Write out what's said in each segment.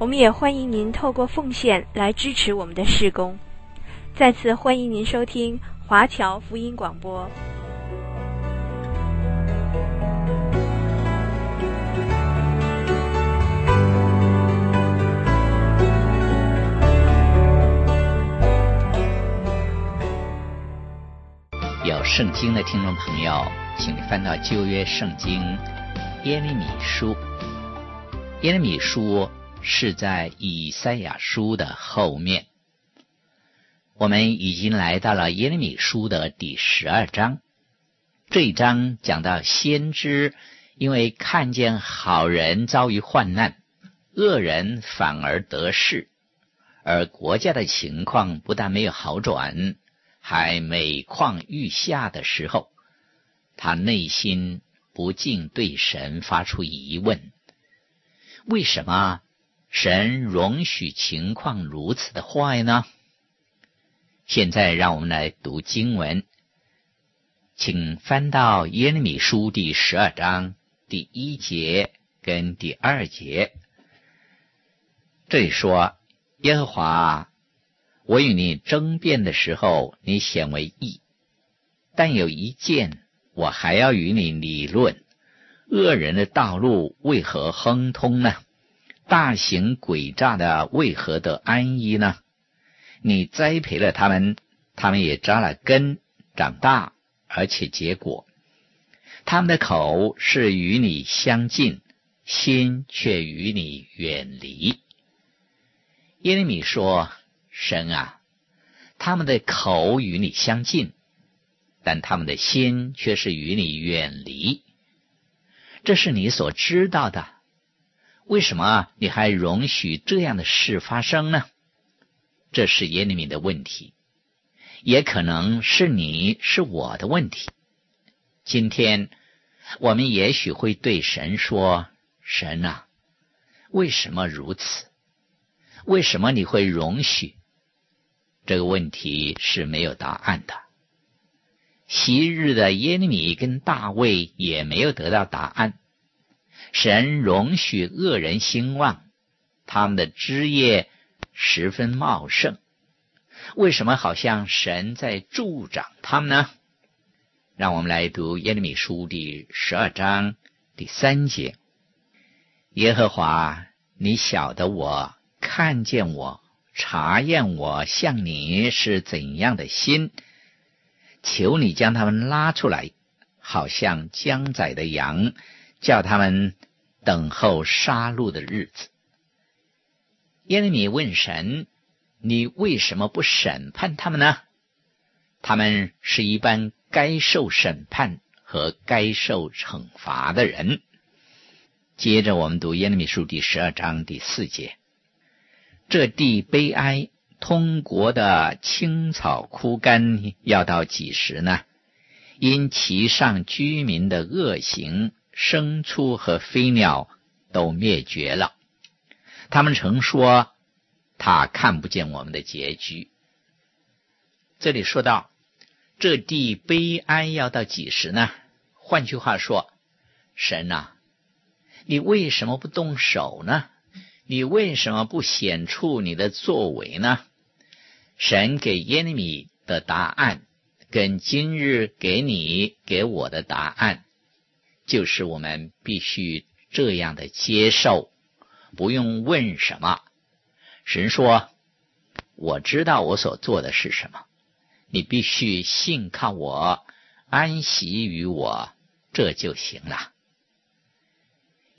我们也欢迎您透过奉献来支持我们的事工。再次欢迎您收听华侨福音广播。有圣经的听众朋友，请翻到旧约圣经耶利米书。耶利米书。是在以赛亚书的后面，我们已经来到了耶利米书的第十二章。这一章讲到先知因为看见好人遭遇患难，恶人反而得势，而国家的情况不但没有好转，还每况愈下的时候，他内心不禁对神发出疑问：为什么？神容许情况如此的坏呢？现在让我们来读经文，请翻到耶利米书第十二章第一节跟第二节。这里说：“耶和华，我与你争辩的时候，你显为义；但有一件，我还要与你理论：恶人的道路为何亨通呢？”大型诡诈的为何得安逸呢？你栽培了他们，他们也扎了根，长大，而且结果。他们的口是与你相近，心却与你远离。耶利米说：“神啊，他们的口与你相近，但他们的心却是与你远离。这是你所知道的。”为什么你还容许这样的事发生呢？这是耶利米的问题，也可能是你是我的问题。今天我们也许会对神说：“神啊，为什么如此？为什么你会容许？”这个问题是没有答案的。昔日的耶利米跟大卫也没有得到答案。神容许恶人兴旺，他们的枝叶十分茂盛。为什么好像神在助长他们呢？让我们来读耶利米书第十二章第三节：耶和华，你晓得我，看见我，查验我，向你是怎样的心？求你将他们拉出来，好像将宰的羊。叫他们等候杀戮的日子。耶利米问神：“你为什么不审判他们呢？他们是一般该受审判和该受惩罚的人。”接着我们读耶利米书第十二章第四节：“这地悲哀，通国的青草枯干，要到几时呢？因其上居民的恶行。”牲畜和飞鸟都灭绝了。他们曾说，他看不见我们的结局。这里说到，这地悲哀要到几时呢？换句话说，神呐、你为什么不动手呢？你为什么不显出你的作为呢？神给耶利米的答案，跟今日给你给我的答案。就是我们必须这样的接受，不用问什么。神说：“我知道我所做的是什么，你必须信靠我，安息于我，这就行了。”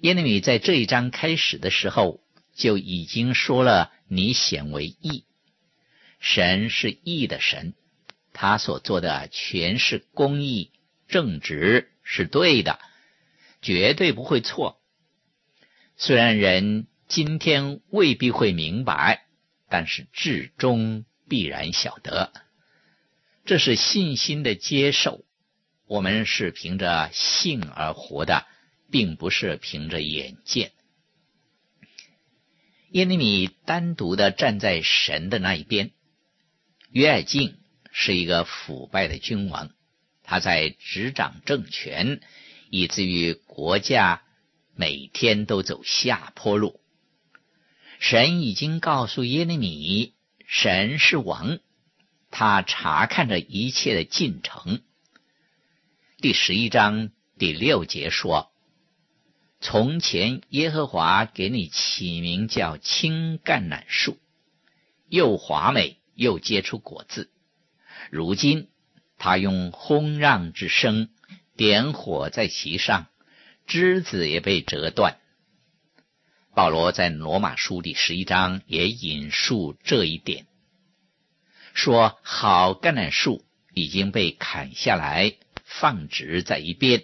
耶利米在这一章开始的时候就已经说了：“你显为义，神是义的神，他所做的全是公义、正直，是对的。”绝对不会错。虽然人今天未必会明白，但是至终必然晓得。这是信心的接受。我们是凭着信而活的，并不是凭着眼见。耶利米单独的站在神的那一边。约雅敬是一个腐败的君王，他在执掌政权，以至于国家每天都走下坡路。神已经告诉耶利米，神是王，他查看着一切的进程。第十一章第六节说：“从前耶和华给你起名叫青橄榄树，又华美又结出果子。如今他用轰嚷之声点火在其上，枝子也被折断。”保罗在罗马书第十一章也引述这一点，说：“好橄榄树已经被砍下来，放置在一边，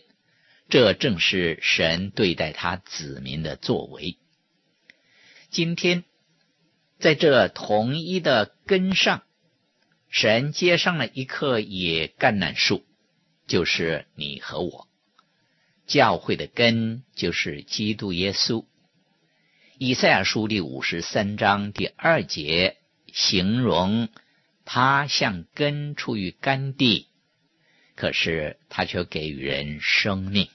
这正是神对待他子民的作为。今天，在这统一的根上，神接上了一棵野橄榄树，就是你和我。教会的根就是基督耶稣。”以赛亚书第五十三章第二节形容他像根出于干地，可是他却给予人生命。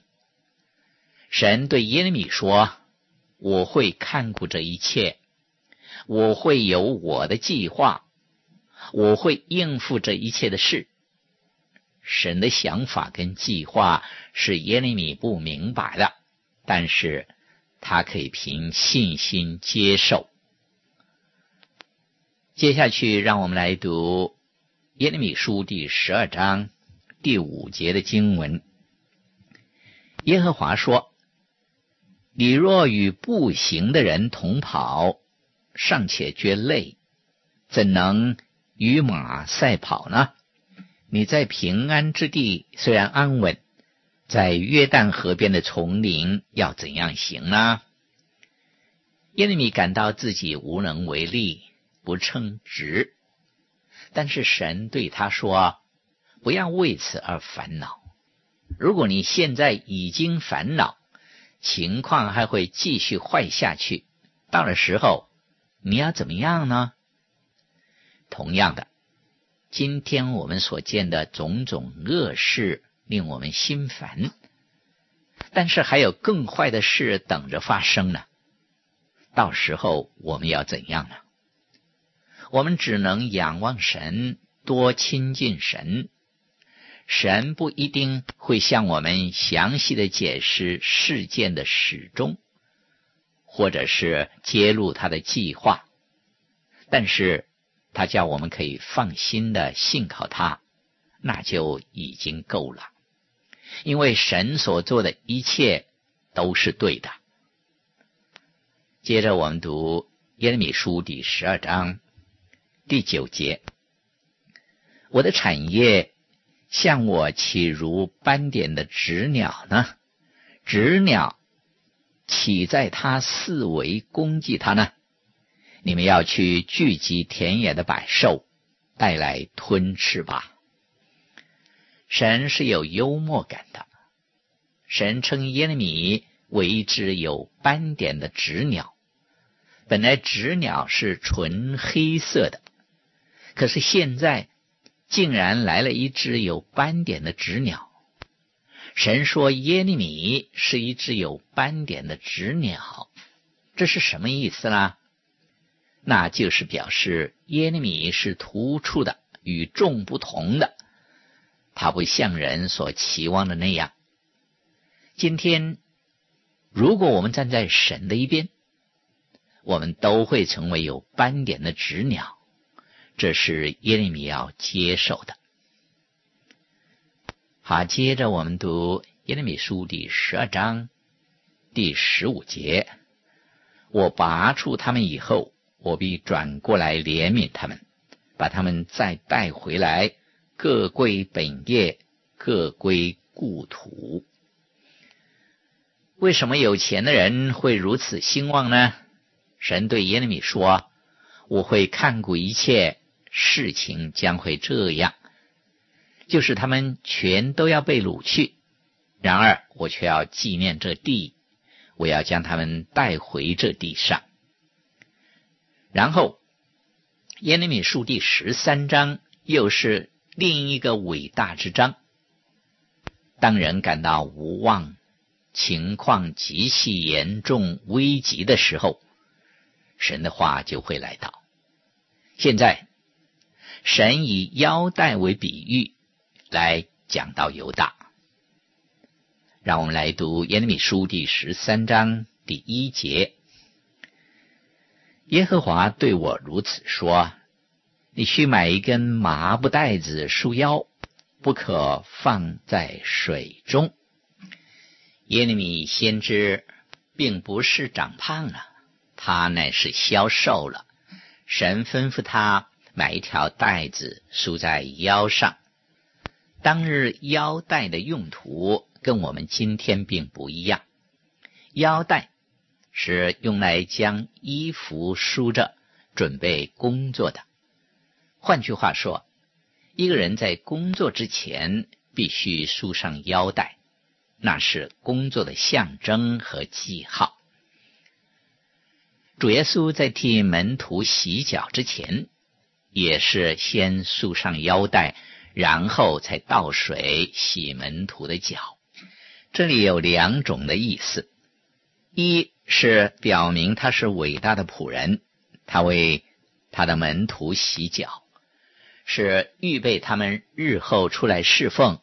神对耶利米说：“我会看顾这一切，我会有我的计划，我会应付这一切的事。”神的想法跟计划是耶利米不明白的，但是。他可以凭信心接受。接下去，让我们来读耶利米书第十二章第五节的经文。耶和华说：“你若与步行的人同跑，尚且觉累，怎能与马赛跑呢？你在平安之地虽然安稳。”在约旦河边的丛林要怎样行呢？耶利米感到自己无能为力，不称职。但是神对他说：“不要为此而烦恼。如果你现在已经烦恼，情况还会继续坏下去。到了时候，你要怎么样呢？”同样的，今天我们所见的种种恶事。令我们心烦，但是还有更坏的事等着发生呢。到时候我们要怎样呢？我们只能仰望神，多亲近神。神不一定会向我们详细的解释事件的始终，或者是揭露他的计划，但是他叫我们可以放心的信靠他，那就已经够了。因为神所做的一切都是对的。接着我们读耶利米书第十二章第九节：“我的产业向我岂如斑点的纸鸟呢？纸鸟岂在它四围攻击它呢？你们要去聚集田野的百兽，带来吞吃吧。”神是有幽默感的。神称耶利米为一只有斑点的纸鸟。本来纸鸟是纯黑色的，可是现在竟然来了一只有斑点的纸鸟。神说耶利米是一只有斑点的纸鸟，这是什么意思呢？那就是表示耶利米是突出的，与众不同的。他不像人所期望的那样。今天，如果我们站在神的一边，我们都会成为有斑点的纸鸟。这是耶利米要接受的。好，接着我们读耶利米书第十二章第十五节：我拔出他们以后，我必转过来怜悯他们，把他们再带回来。各归本业，各归故土。为什么有钱的人会如此兴旺呢？神对耶利米说：“我会看顾一切，事情将会这样，就是他们全都要被掳去。然而我却要纪念这地，我要将他们带回这地上。然后，耶利米书第十三章又是另一个伟大之章。当人感到无望、情况极其严重、危急的时候，神的话就会来到。现在，神以腰带为比喻来讲到犹大。让我们来读耶利米书第十三章第一节。耶和华对我如此说：“你去买一根麻布带子束腰。”不可放在水中。耶利米先知并不是长胖了，他乃是消瘦了。神吩咐他买一条带子束在腰上。当日腰带的用途跟我们今天并不一样。腰带是用来将衣服束着，准备工作的。换句话说。一个人在工作之前必须束上腰带，那是工作的象征和记号。主耶稣在替门徒洗脚之前，也是先束上腰带，然后才倒水洗门徒的脚。这里有两种的意思：一是表明他是伟大的仆人，他为他的门徒洗脚。是预备他们日后出来侍奉，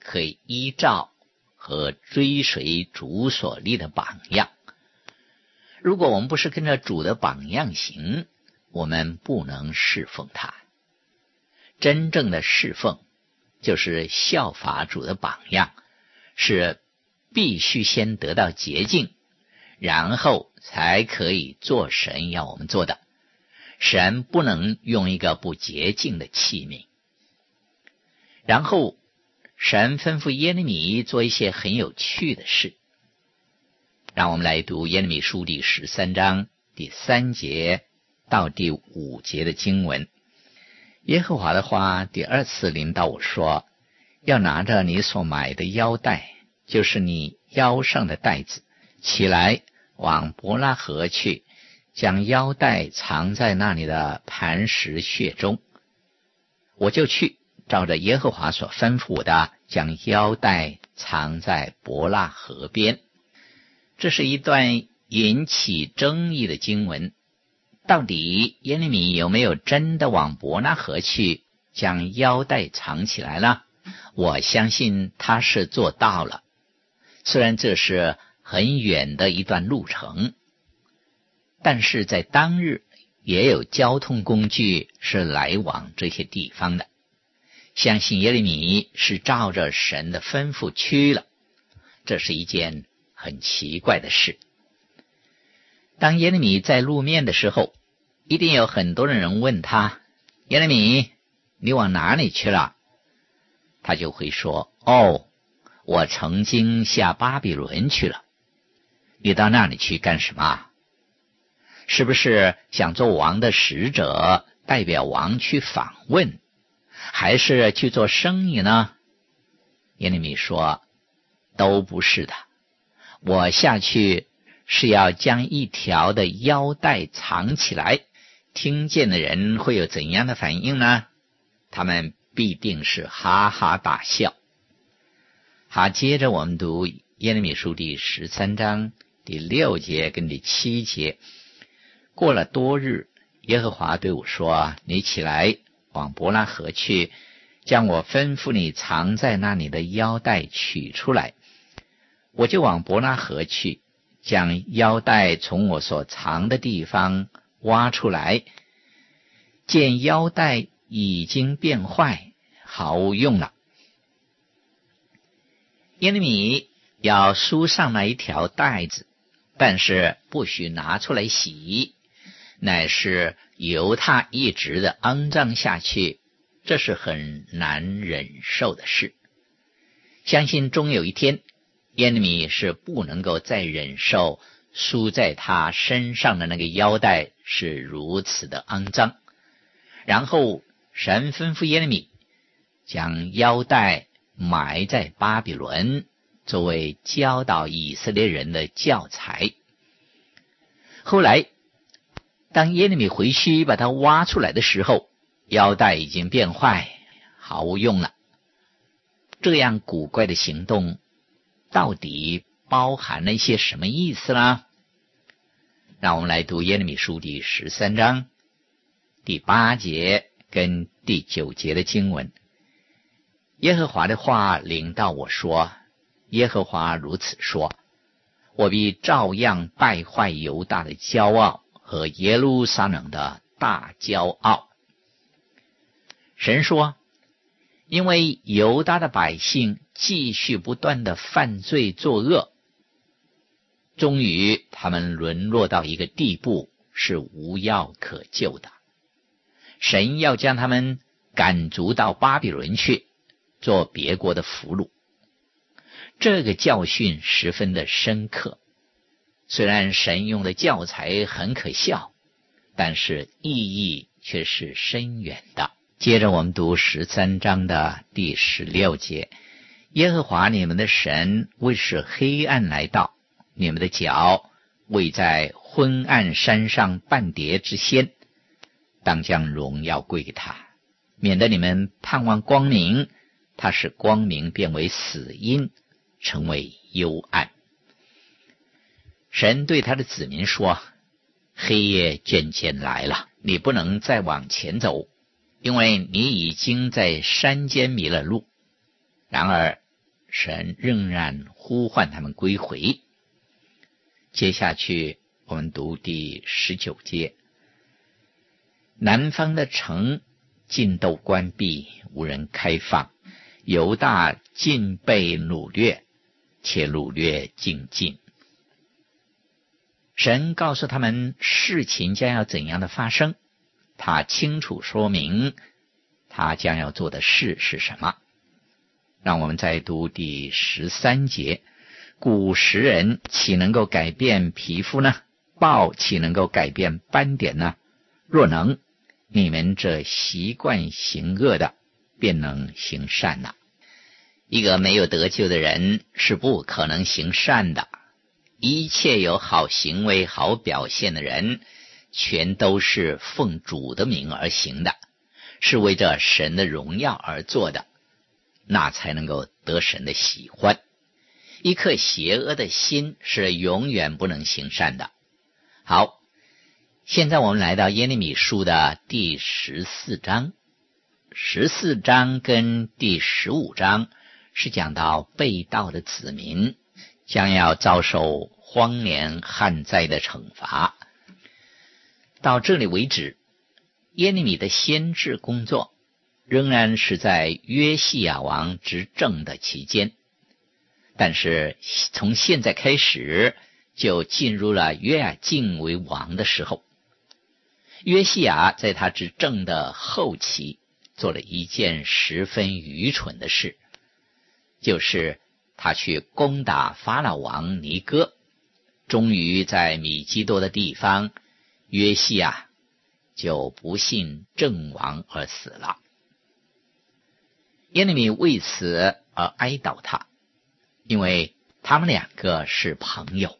可以依照和追随主所立的榜样。如果我们不是跟着主的榜样行，我们不能侍奉他。真正的侍奉就是效法主的榜样，是必须先得到洁净，然后才可以做神要我们做的。神不能用一个不洁净的器皿。然后，神吩咐耶利米做一些很有趣的事。让我们来读耶利米书第十三章第三节到第五节的经文。耶和华的话第二次临到我说：“要拿着你所买的腰带，就是你腰上的带子，起来往伯拉河去。”将腰带藏在那里的磐石穴中，我就去照着耶和华所吩咐的，将腰带藏在伯拉河边。这是一段引起争议的经文，到底耶利米有没有真的往伯拉河去将腰带藏起来了？我相信他是做到了，虽然这是很远的一段路程。但是在当日，也有交通工具是来往这些地方的。相信耶利米是照着神的吩咐去了，这是一件很奇怪的事。当耶利米在路面的时候，一定有很多的人问他：“耶利米，你往哪里去了？”他就会说：“哦，我曾经下巴比伦去了。”你到那里去干什么？是不是想做王的使者，代表王去访问，还是去做生意呢？耶利米说：“都不是的，我下去是要将一条的腰带藏起来。听见的人会有怎样的反应呢？他们必定是哈哈大笑。”好，接着我们读耶利米书第十三章第六节跟第七节。过了多日，耶和华对我说：“你起来，往伯拉河去，将我吩咐你藏在那里的腰带取出来。”我就往伯拉河去，将腰带从我所藏的地方挖出来，见腰带已经变坏，毫无用了。耶利米要束上那一条带子，但是不许拿出来洗。乃是由他一直的肮脏下去，这是很难忍受的事。相信终有一天，耶利米是不能够再忍受输在他身上的那个腰带是如此的肮脏。然后神吩咐耶利米将腰带埋在巴比伦，作为教导以色列人的教材。后来，当耶利米回去把它挖出来的时候，腰带已经变坏，毫无用了。这样古怪的行动，到底包含了一些什么意思呢？让我们来读耶利米书第十三章第八节跟第九节的经文。耶和华的话领到我说：“耶和华如此说，我必照样败坏犹大的骄傲和耶路撒冷的大骄傲。”神说：“因为犹大的百姓继续不断的犯罪作恶。”终于，他们沦落到一个地步，是无药可救的。神要将他们赶逐到巴比伦去，做别国的俘虏。这个教训十分的深刻。虽然神用的教材很可笑，但是意义却是深远的。接着，我们读十三章的第十六节：耶和华你们的神为使黑暗来到。你们的脚未在昏暗山上绊跌之先，当将荣耀归给他，免得你们盼望光明，他使光明变为死因，成为幽暗。神对他的子民说：“黑夜渐渐来了，你不能再往前走，因为你已经在山间迷了路。”然而，神仍然呼唤他们归回。接下去，我们读第十九节。南方的城尽都关闭，无人开放；犹大尽被掳掠，且掳掠尽尽。神告诉他们事情将要怎样的发生，他清楚说明他将要做的事是什么。让我们再读第十三节。古时人岂能够改变皮肤呢？豹岂能够改变斑点呢？若能，你们这习惯行恶的，便能行善了。一个没有得救的人是不可能行善的。一切有好行为、好表现的人，全都是奉主的名而行的，是为着神的荣耀而做的，那才能够得神的喜欢。一颗邪恶的心是永远不能行善的。好，现在我们来到耶利米书的第十四章。十四章跟第十五章是讲到被盗的子民将要遭受荒年旱灾的惩罚。到这里为止，耶利米的先知工作仍然是在约西亚王执政的期间。但是从现在开始，就进入了约雅敬为王的时候。约西亚在他执政的后期，做了一件十分愚蠢的事，就是他去攻打法老王尼哥，终于在米基多的地方，约西亚就不幸阵亡而死了。耶利米为此而哀悼他。因为他们两个是朋友，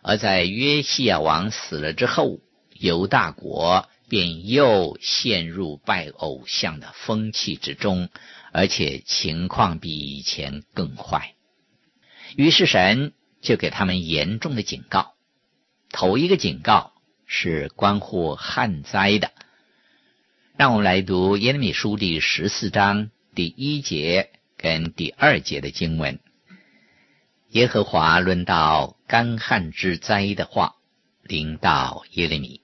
而在约西亚王死了之后，犹大国便又陷入拜偶像的风气之中，而且情况比以前更坏。于是神就给他们严重的警告。头一个警告是关乎旱灾的。让我们来读耶利米书第十四章第一节跟第二节的经文。耶和华论到干旱之灾的话，临到耶利米。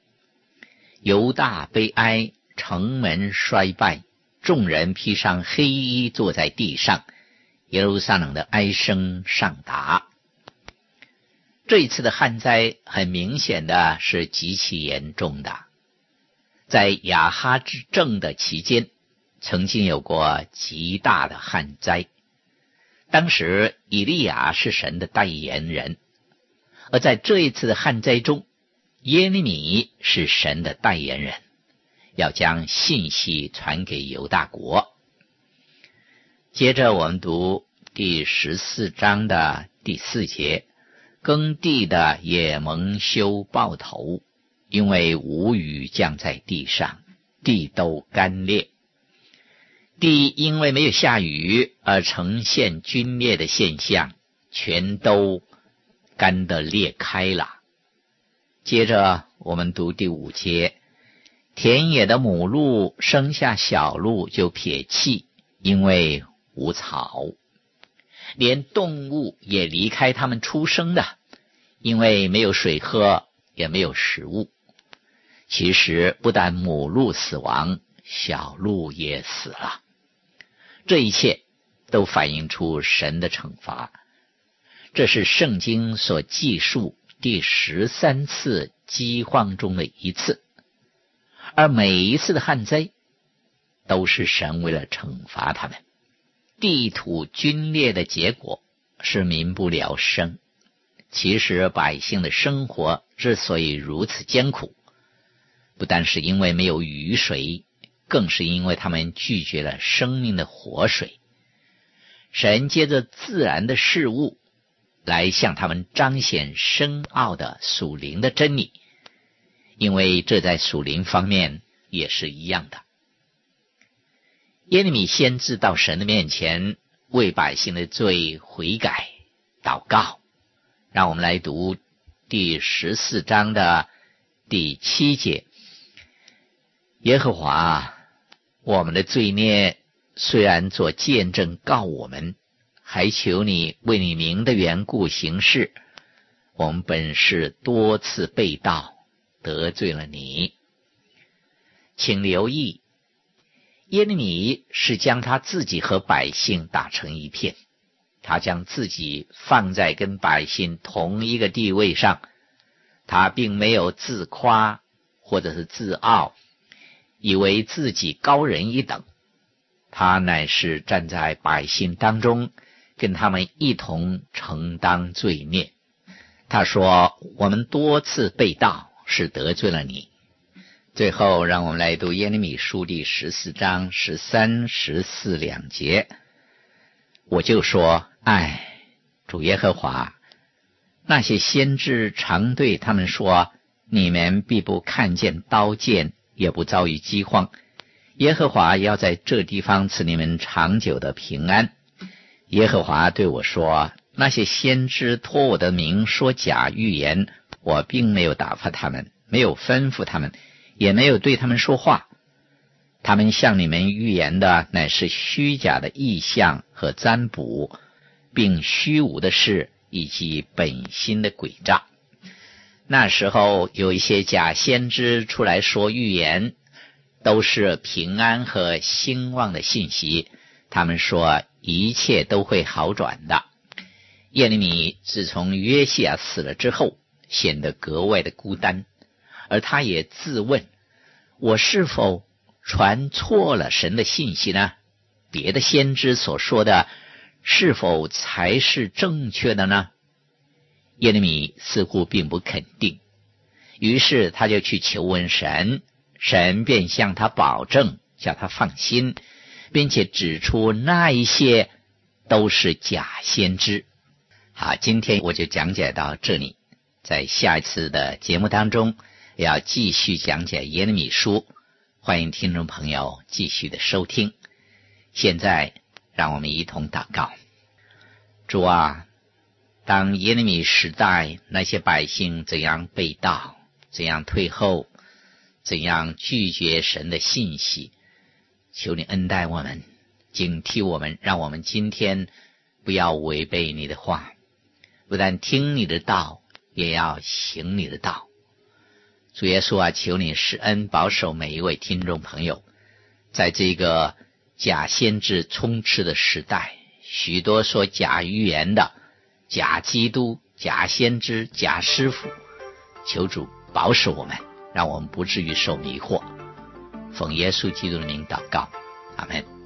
犹大悲哀，城门衰败，众人披上黑衣坐在地上。耶路撒冷的哀声上达。这一次的旱灾很明显的是极其严重的。在亚哈执政的期间，曾经有过极大的旱灾。当时以利亚是神的代言人，而在这一次的旱灾中，耶利米是神的代言人，要将信息传给犹大国。接着我们读第十四章的第四节：耕地的也蒙羞抱头，因为无雨降在地上，地都干裂。地因为没有下雨而呈现龟裂的现象，全都干得裂开了。接着我们读第五节：田野的母鹿生下小鹿就撇弃，因为无草；连动物也离开它们出生的，因为没有水喝，也没有食物。其实不但母鹿死亡，小鹿也死了。这一切都反映出神的惩罚，这是圣经所记述第十三次饥荒中的一次，而每一次的旱灾都是神为了惩罚他们。地土皲裂的结果是民不聊生。其实百姓的生活之所以如此艰苦，不但是因为没有雨水。更是因为他们拒绝了生命的活水，神借着自然的事物来向他们彰显深奥的属灵的真理，因为这在属灵方面也是一样的。耶利米先知到神的面前为百姓的罪悔改祷告，让我们来读第十四章的第七节：耶和华。我们的罪孽虽然做见证告我们，还求你为你名的缘故行事。我们本是多次被盗，得罪了你。请留意，耶利米是将他自己和百姓打成一片，他将自己放在跟百姓同一个地位上，他并没有自夸或者是自傲。以为自己高人一等，他乃是站在百姓当中，跟他们一同承担罪孽。他说：“我们多次被盗，是得罪了你。”最后，让我们来读耶利米书第十四章十三、十四两节。我就说：“唉，主耶和华，那些先知常对他们说：你们必不看见刀剑。”也不遭遇饥荒，耶和华要在这地方赐你们长久的平安。耶和华对我说：“那些先知托我的名说假预言，我并没有打发他们，没有吩咐他们，也没有对他们说话。他们向你们预言的乃是虚假的意象和占卜，并虚无的事以及本心的诡诈。”那时候有一些假先知出来说预言，都是平安和兴旺的信息。他们说一切都会好转的。耶利米自从约西亚死了之后，显得格外的孤单，而他也自问：我是否传错了神的信息呢？别的先知所说的，是否才是正确的呢？耶利米似乎并不肯定，于是他就去求问神，神便向他保证，叫他放心，并且指出那一些都是假先知。好，今天我就讲解到这里，在下一次的节目当中要继续讲解耶利米书，欢迎听众朋友继续的收听。现在让我们一同祷告，主啊。当耶利米时代那些百姓怎样背道，怎样退后，怎样拒绝神的信息，求你恩待我们，警惕我们，让我们今天不要违背你的话，不但听你的道，也要行你的道。主耶稣啊，求你施恩保守每一位听众朋友，在这个假先知充斥的时代，许多说假预言的。假基督、假先知、假师傅，求主保守我们，让我们不至于受迷惑。奉耶稣基督的名祷告，阿门。